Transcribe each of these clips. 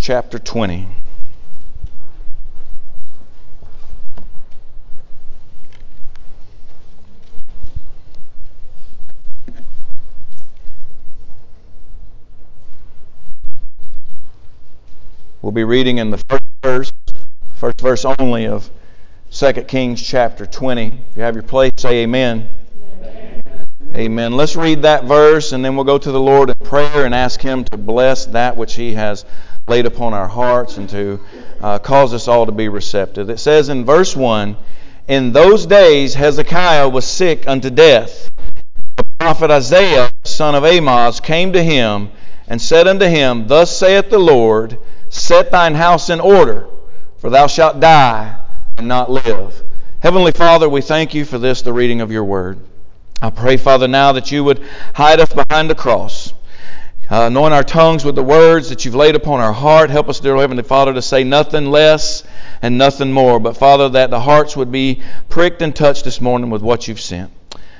chapter 20. We'll be reading in the first verse, first verse only of 2 Kings chapter 20. If you have your place, say amen. amen. Amen. Let's read that verse and then we'll go to the Lord in prayer and ask Him to bless that which He has laid upon our hearts and to uh, cause us all to be receptive. It says in verse 1 In those days Hezekiah was sick unto death. The prophet Isaiah, son of Amoz, came to him and said unto him, Thus saith the Lord, Set thine house in order, for thou shalt die and not live. Heavenly Father, we thank you for this, the reading of your word. I pray, Father, now that you would hide us behind the cross. Uh, anoint our tongues with the words that you've laid upon our heart. Help us, dear Heavenly Father, to say nothing less and nothing more. But, Father, that the hearts would be pricked and touched this morning with what you've sent.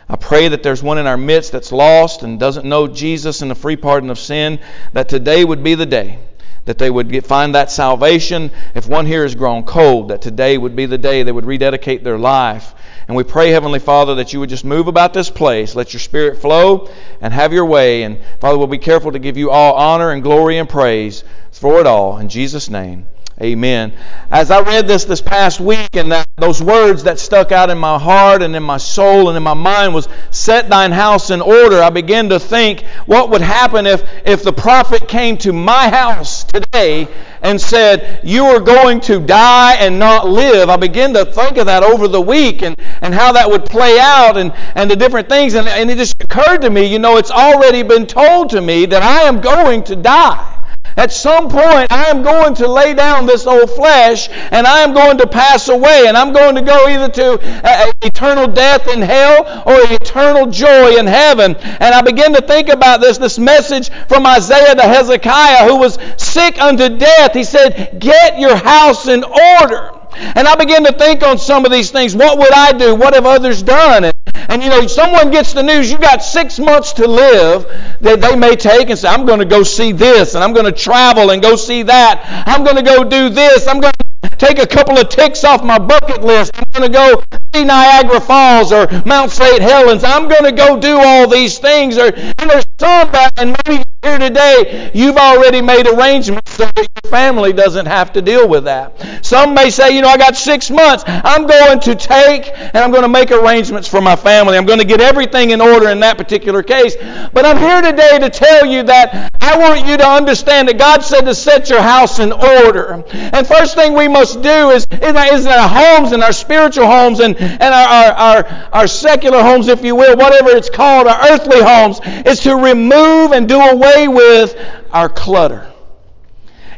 I pray that there's one in our midst that's lost and doesn't know Jesus and the free pardon of sin, that today would be the day that they would get, find that salvation. If one here has grown cold, that today would be the day they would rededicate their life. And we pray, Heavenly Father, that you would just move about this place. Let your Spirit flow and have your way. And Father, we'll be careful to give you all honor and glory and praise for it all. In Jesus' name. Amen. As I read this this past week, and that, those words that stuck out in my heart and in my soul and in my mind was, Set thine house in order, I began to think, what would happen if, if the prophet came to my house today and said, You are going to die and not live? I began to think of that over the week and, and how that would play out and, and the different things. And, and it just occurred to me, you know, it's already been told to me that I am going to die. At some point, I am going to lay down this old flesh and I am going to pass away and I'm going to go either to uh, uh, eternal death in hell or eternal joy in heaven. And I begin to think about this, this message from Isaiah to Hezekiah who was sick unto death. He said, Get your house in order. And I begin to think on some of these things. What would I do? What have others done? And, and, you know, someone gets the news, you got six months to live, that they may take and say, I'm going to go see this, and I'm going to travel and go see that. I'm going to go do this. I'm going to take a couple of ticks off my bucket list. I'm going to go see Niagara Falls or Mount St. Helens. I'm going to go do all these things. Or, and there's some and maybe here today, you've already made arrangements so that your family doesn't have to deal with that. Some may say, you know, I got six months. I'm going to take and I'm going to make arrangements for my family. I'm going to get everything in order in that particular case. But I'm here today to tell you that I want you to understand that God said to set your house in order. And first thing we must do is, in our homes and our spiritual homes and, and our, our, our, our secular homes, if you will, whatever it's called, our earthly homes, is to remove and do away with our clutter.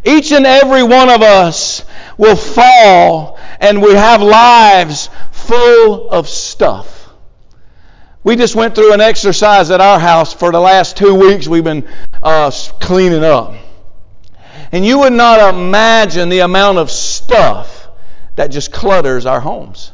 Each and every one of us will fall and we have lives full of stuff. We just went through an exercise at our house for the last two weeks. We've been uh, cleaning up. And you would not imagine the amount of stuff that just clutters our homes.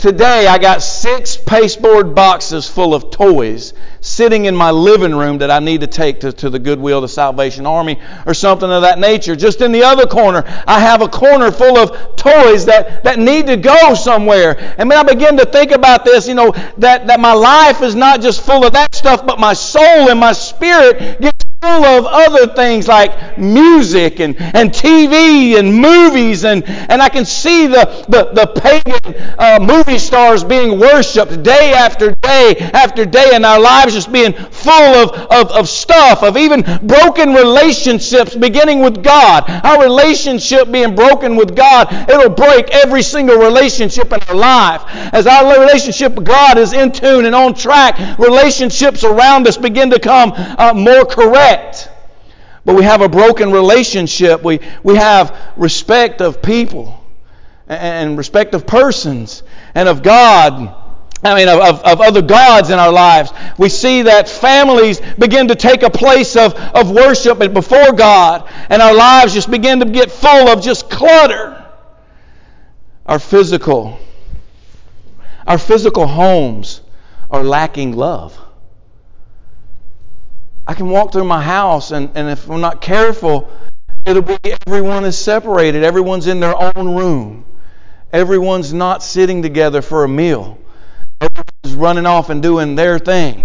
Today, I got six pasteboard boxes full of toys sitting in my living room that I need to take to, to the Goodwill, the Salvation Army, or something of that nature. Just in the other corner, I have a corner full of toys that, that need to go somewhere. And when I begin to think about this, you know, that, that my life is not just full of that stuff, but my soul and my spirit gets full of other things like music and, and TV and movies, and, and I can see the, the, the pagan uh, movie stars being worshiped day after day after day, and our lives just being full of, of, of stuff, of even broken relationships beginning with God. Our relationship being broken with God, it'll break every single relationship in our life. As our relationship with God is in tune and on track, relationships around us begin to come uh, more correct But we have a broken relationship. We, we have respect of people and respect of persons and of God. I mean, of, of, other gods in our lives. We see that families begin to take a place of, of worship before God, and our lives just begin to get full of just clutter. Our physical, our physical homes are lacking love. I can walk through my house, and, and if I'm not careful, It'll be everyone is separated. Everyone's in their own room. Everyone's not sitting together for a meal. Everyone's running off and doing their thing.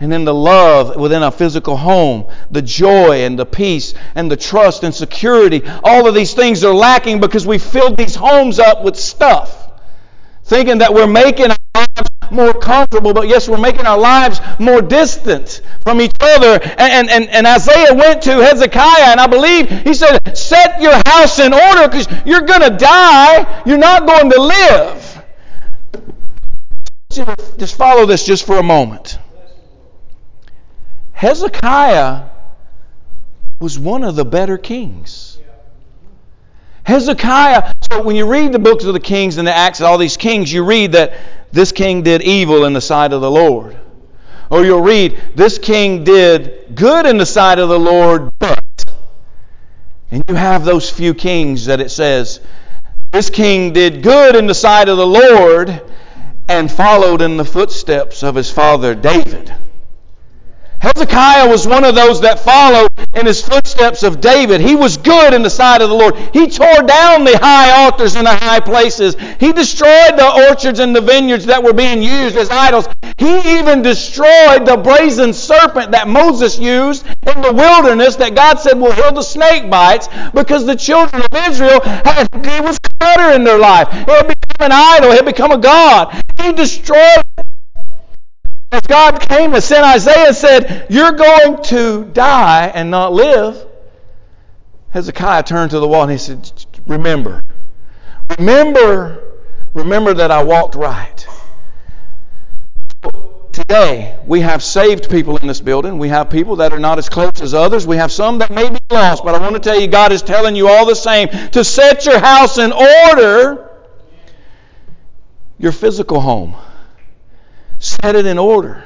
And then the love within a physical home, the joy and the peace and the trust and security, all of these things are lacking because we filled these homes up with stuff. Thinking that we're making more comfortable, but yes, we're making our lives more distant from each other. And, and, and Isaiah went to Hezekiah, and I believe he said, Set your house in order because you're going to die. You're not going to live. Just follow this just for a moment. Hezekiah was one of the better kings. Hezekiah, so when you read the books of the kings and the acts of all these kings, you read that this king did evil in the sight of the Lord. Or you'll read, this king did good in the sight of the Lord, but. And you have those few kings that it says, this king did good in the sight of the Lord and followed in the footsteps of his father David. Hezekiah was one of those that followed in his footsteps of David. He was good in the sight of the Lord. He tore down the high altars and the high places. He destroyed the orchards and the vineyards that were being used as idols. He even destroyed the brazen serpent that Moses used in the wilderness that God said will heal the snake bites because the children of Israel had, it was clutter in their life. It had become an idol. It had become a god. He destroyed as God came and sent Isaiah said, You're going to die and not live, Hezekiah turned to the wall and he said, Remember, remember, remember that I walked right. Today, we have saved people in this building. We have people that are not as close as others. We have some that may be lost. But I want to tell you, God is telling you all the same to set your house in order, your physical home. Set it in order.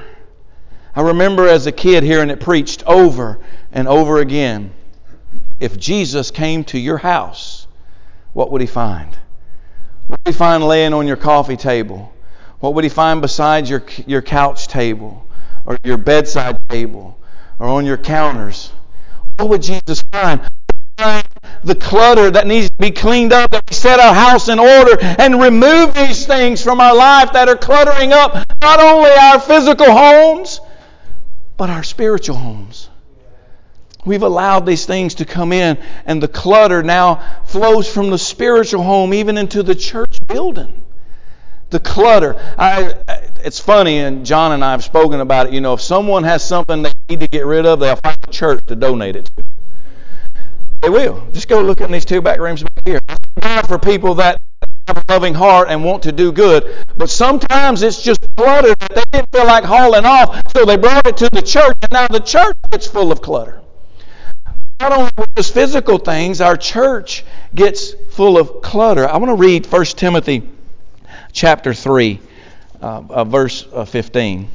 I remember as a kid hearing it preached over and over again. If Jesus came to your house, what would he find? What would he find laying on your coffee table? What would he find beside your, your couch table or your bedside table or on your counters? What would Jesus find? The clutter that needs to be cleaned up, that we set our house in order and remove these things from our life that are cluttering up not only our physical homes, but our spiritual homes. We've allowed these things to come in, and the clutter now flows from the spiritual home even into the church building. The clutter. I, it's funny, and John and I have spoken about it. You know, if someone has something they need to get rid of, they'll find a church to donate it to. They will. Just go look in these two back rooms back here. God for people that have a loving heart and want to do good. But sometimes it's just clutter that they didn't feel like hauling off, so they brought it to the church, and now the church gets full of clutter. Not only with just physical things, our church gets full of clutter. I want to read 1 Timothy chapter 3, uh, uh, verse uh, 15.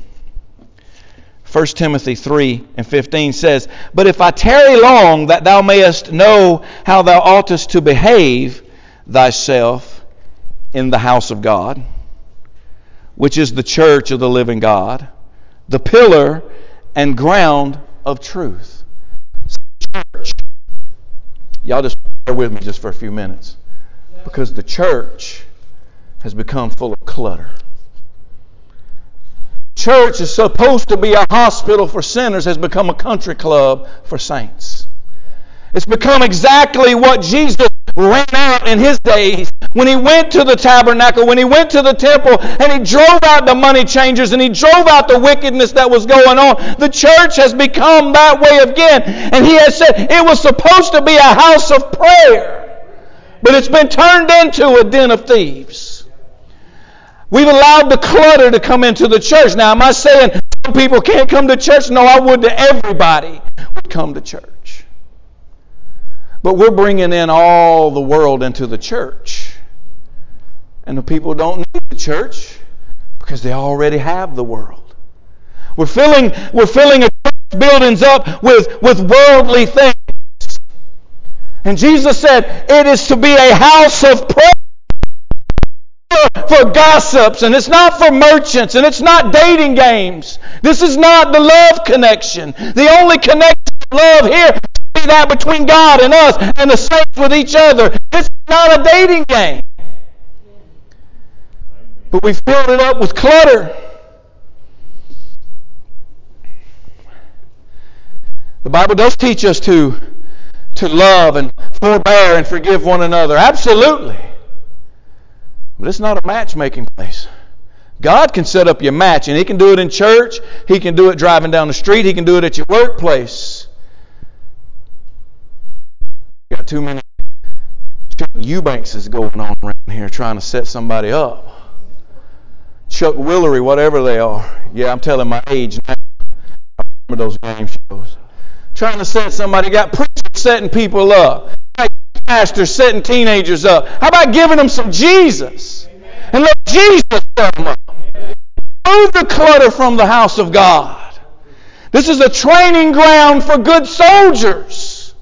1 Timothy 3 and 15 says, But if I tarry long, that thou mayest know how thou oughtest to behave thyself in the house of God, which is the church of the living God, the pillar and ground of truth. Church. Y'all just bear with me just for a few minutes. Because the church has become full of clutter church is supposed to be a hospital for sinners has become a country club for saints. It's become exactly what Jesus ran out in his days when he went to the tabernacle, when he went to the temple, and he drove out the money changers and he drove out the wickedness that was going on. The church has become that way again. And he has said it was supposed to be a house of prayer, but it's been turned into a den of thieves. We've allowed the clutter to come into the church. Now, am I saying some people can't come to church? No, I would to everybody would come to church. But we're bringing in all the world into the church. And the people don't need the church because they already have the world. We're filling, we're filling buildings up with, with worldly things. And Jesus said, it is to be a house of prayer for gossips and it's not for merchants and it's not dating games. This is not the love connection. The only connection of love here is that between God and us and the saints with each other. This is not a dating game. But we filled it up with clutter. The Bible does teach us to, to love and forbear and forgive one another. Absolutely. But it's not a matchmaking place. God can set up your match, and He can do it in church. He can do it driving down the street. He can do it at your workplace. You Got too many Chuck Eubankses going on around here trying to set somebody up. Chuck Woolery, whatever they are. Yeah, I'm telling my age now. I remember those game shows. Trying to set somebody. Got preachers setting people up. Pastors setting teenagers up. How about giving them some Jesus? And let Jesus set them up. Remove the clutter from the house of God. This is a training ground for good soldiers.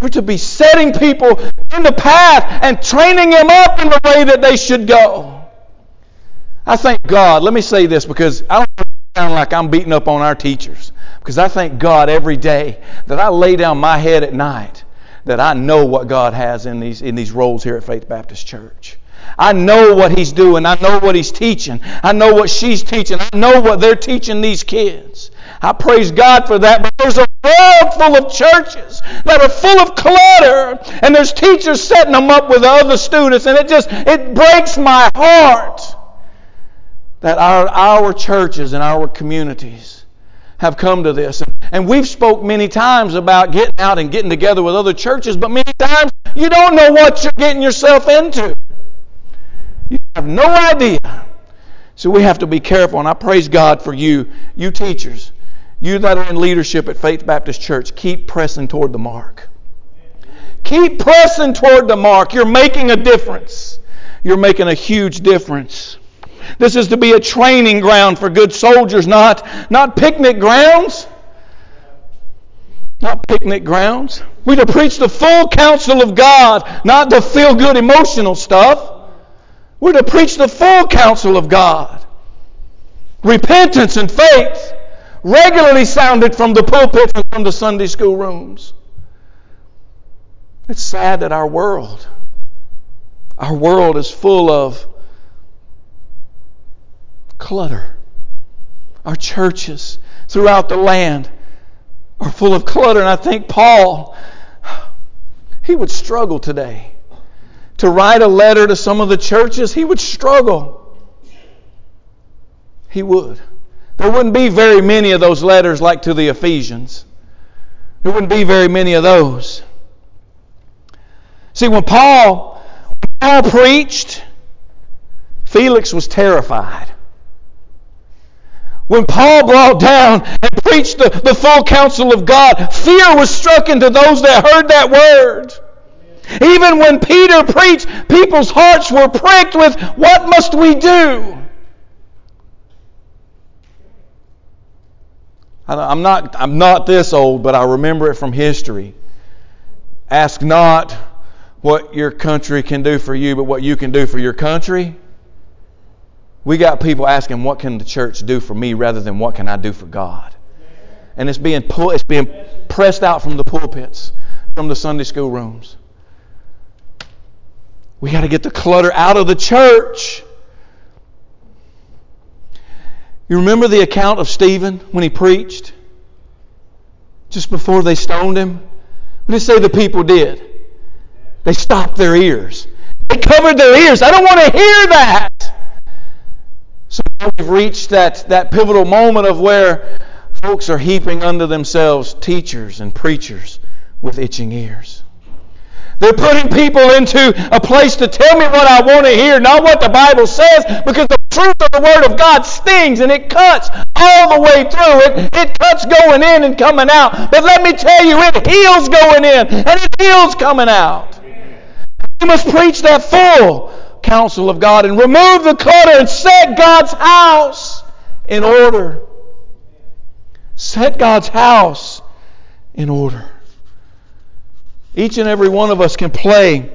We're to be setting people in the path and training them up in the way that they should go. I thank God. Let me say this because I don't sound like I'm beating up on our teachers. Because I thank God every day that I lay down my head at night that I know what God has in these, in these roles here at Faith Baptist Church. I know what he's doing. I know what he's teaching. I know what she's teaching. I know what they're teaching these kids. I praise God for that. But there's a world full of churches that are full of clutter, and there's teachers setting them up with other students, and it just it breaks my heart that our our churches and our communities have come to this. And we've spoke many times about getting out and getting together with other churches, but many times you don't know what you're getting yourself into. You have no idea. So we have to be careful, and I praise God for you, you teachers, you that are in leadership at Faith Baptist Church. Keep pressing toward the mark. Keep pressing toward the mark. You're making a difference. You're making a huge difference. This is to be a training ground for good soldiers, not, not picnic grounds. Not picnic grounds. We're to preach the full counsel of God, not the feel good emotional stuff. We're to preach the full counsel of God. Repentance and faith regularly sounded from the pulpit and from the Sunday school rooms. It's sad that our world, our world is full of clutter. Our churches throughout the land are full of clutter. And I think Paul, he would struggle today to write a letter to some of the churches. He would struggle. He would. There wouldn't be very many of those letters like to the Ephesians. There wouldn't be very many of those. See, when Paul, when Paul preached, Felix was terrified. When Paul brought down and preached the, the full counsel of God, fear was struck into those that heard that word. Even when Peter preached, people's hearts were pricked with, What must we do? I'm not, I'm not this old, but I remember it from history. Ask not what your country can do for you, but what you can do for your country. We got people asking, what can the church do for me rather than what can I do for God? And it's being, pull, it's being pressed out from the pulpits, from the Sunday school rooms. We got to get the clutter out of the church. You remember the account of Stephen when he preached? Just before they stoned him? What did say the people did? They stopped their ears. They covered their ears. I don't want to hear that. So we've reached that, that pivotal moment of where folks are heaping unto themselves teachers and preachers with itching ears. They're putting people into a place to tell me what I want to hear, not what the Bible says, because the truth of the Word of God stings and it cuts all the way through. It, it cuts going in and coming out. But let me tell you, it heals going in and it heals coming out. You must preach that full counsel of God and remove the clutter and set God's house in order. Set God's house in order. Each and every one of us can play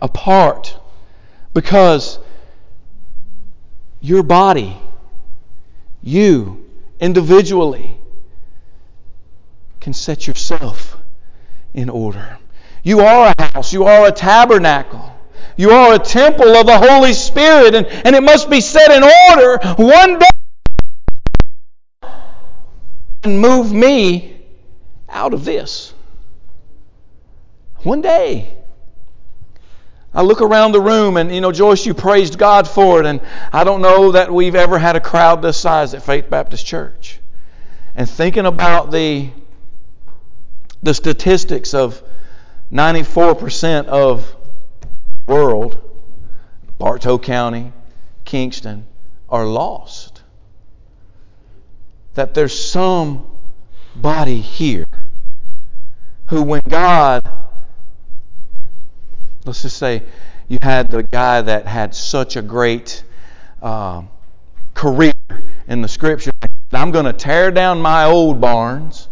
a part because your body, you individually, can set yourself in order. You are a house, you are a tabernacle. You are a temple of the Holy Spirit, and, and it must be set in order one day and move me out of this. One day. I look around the room and, you know, Joyce, you praised God for it, and I don't know that we've ever had a crowd this size at Faith Baptist Church. And thinking about the, the statistics of 94% of world, Bartow County, Kingston, are lost. That there's somebody here who, when God Let's just say you had the guy that had such a great uh, career in the scripture. I'm going to tear down my old barns.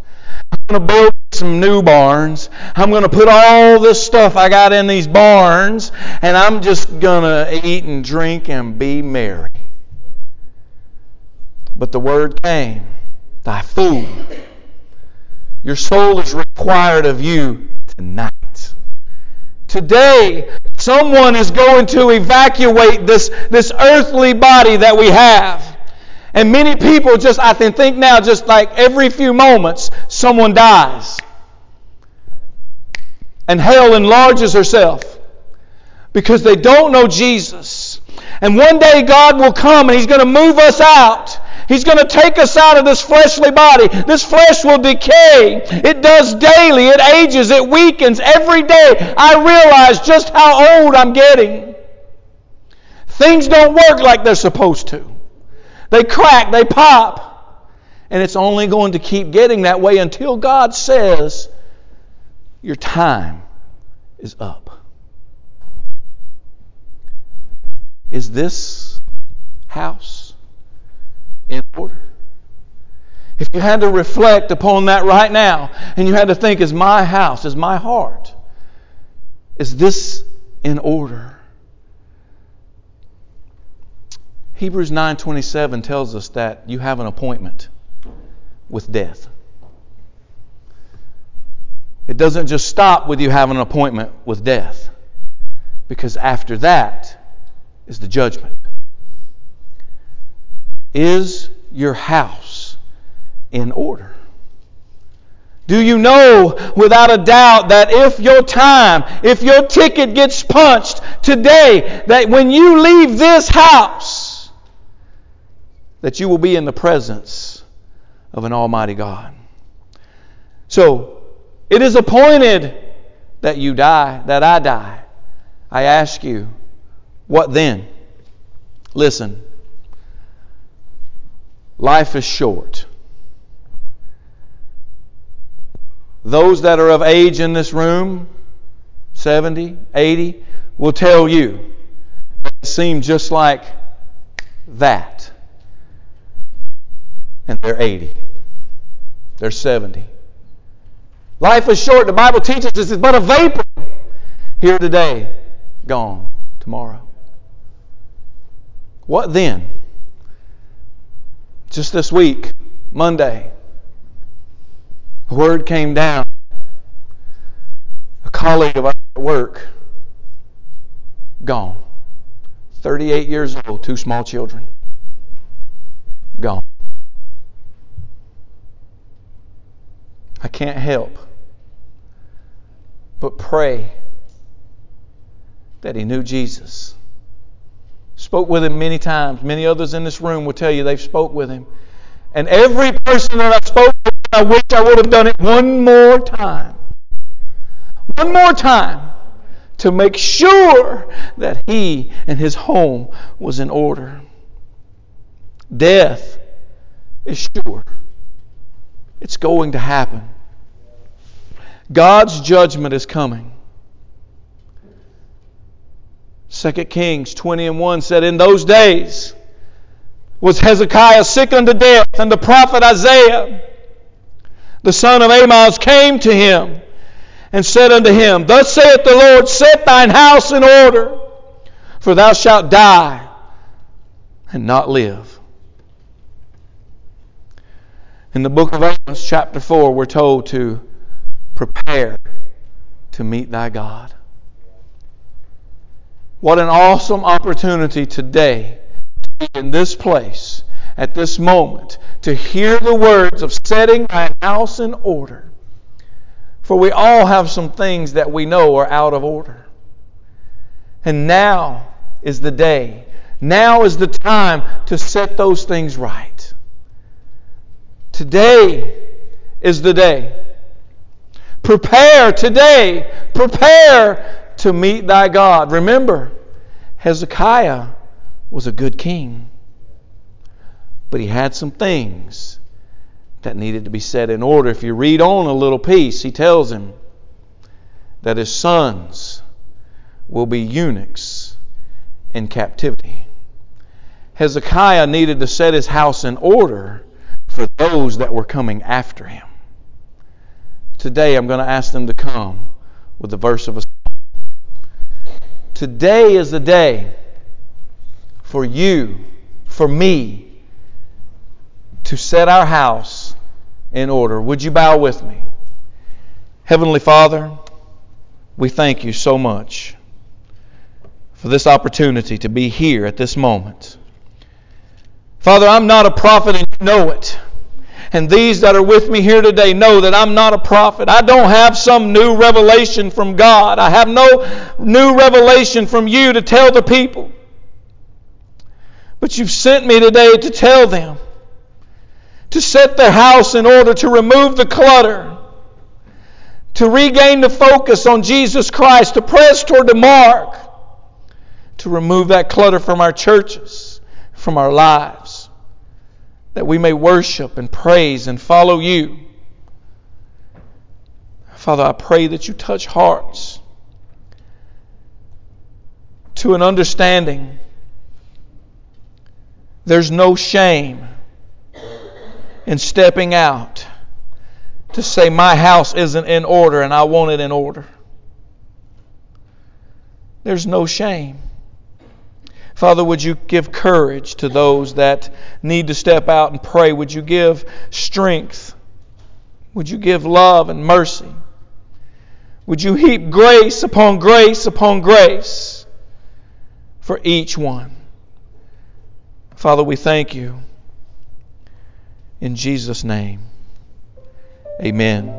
I'm going to build some new barns. I'm going to put all this stuff I got in these barns, and I'm just going to eat and drink and be merry. But the word came, thy fool. Your soul is required of you tonight. Today, someone is going to evacuate this, this earthly body that we have. And many people just, I can think now, just like every few moments, someone dies. And hell enlarges herself because they don't know Jesus. And one day God will come and He's going to move us out. He's going to take us out of this fleshly body. This flesh will decay. It does daily. It ages. It weakens. Every day I realize just how old I'm getting. Things don't work like they're supposed to. They crack, they pop. And it's only going to keep getting that way until God says, Your time is up. Is this house in order. If you had to reflect upon that right now and you had to think, is my house, is my heart, is this in order? Hebrews 9:27 tells us that you have an appointment with death. It doesn't just stop with you having an appointment with death because after that is the judgment. Is your house in order? Do you know without a doubt that if your time, if your ticket gets punched today, that when you leave this house, that you will be in the presence of an Almighty God? So, it is appointed that you die, that I die. I ask you, what then? Listen. Life is short. Those that are of age in this room, 70, 80, will tell you it seems just like that. And they're 80. They're 70. Life is short. The Bible teaches us it's but a vapor. Here today, gone tomorrow. What then? Just this week, Monday, a word came down. A colleague of ours at work, gone. 38 years old, two small children, gone. I can't help but pray that he knew Jesus Spoke with him many times. Many others in this room will tell you they've spoke with him. And every person that I spoke with, I wish I would have done it one more time. One more time to make sure that he and his home was in order. Death is sure. It's going to happen. God's judgment is coming. 2 Kings 20 and 1 said, In those days was Hezekiah sick unto death, and the prophet Isaiah, the son of Amoz, came to him and said unto him, Thus saith the Lord, Set thine house in order, for thou shalt die and not live. In the book of Amos, chapter 4, we're told to prepare to meet thy God. What an awesome opportunity today in this place, at this moment, to hear the words of setting thy house in order. For we all have some things that we know are out of order. And now is the day. Now is the time to set those things right. Today is the day. Prepare today. Prepare to meet thy God. Remember, Hezekiah was a good king, but he had some things that needed to be set in order. If you read on a little piece, he tells him that his sons will be eunuchs in captivity. Hezekiah needed to set his house in order for those that were coming after him. Today I'm going to ask them to come with the verse of a song. Today is the day for you, for me, to set our house in order. Would you bow with me? Heavenly Father, we thank you so much for this opportunity to be here at this moment. Father, I'm not a prophet and you know it. And these that are with me here today know that I'm not a prophet. I don't have some new revelation from God. I have no new revelation from you to tell the people. But you've sent me today to tell them to set their house in order, to remove the clutter, to regain the focus on Jesus Christ, to press toward the mark, to remove that clutter from our churches, from our lives, that we may worship and praise and follow you. Father, I pray that you touch hearts to an understanding. There's no shame in stepping out to say, My house isn't in order and I want it in order. There's no shame. Father, would you give courage to those that need to step out and pray? Would you give strength? Would you give love and mercy? Would you heap grace upon grace upon grace for each one? Father, we thank you. In Jesus' name, amen.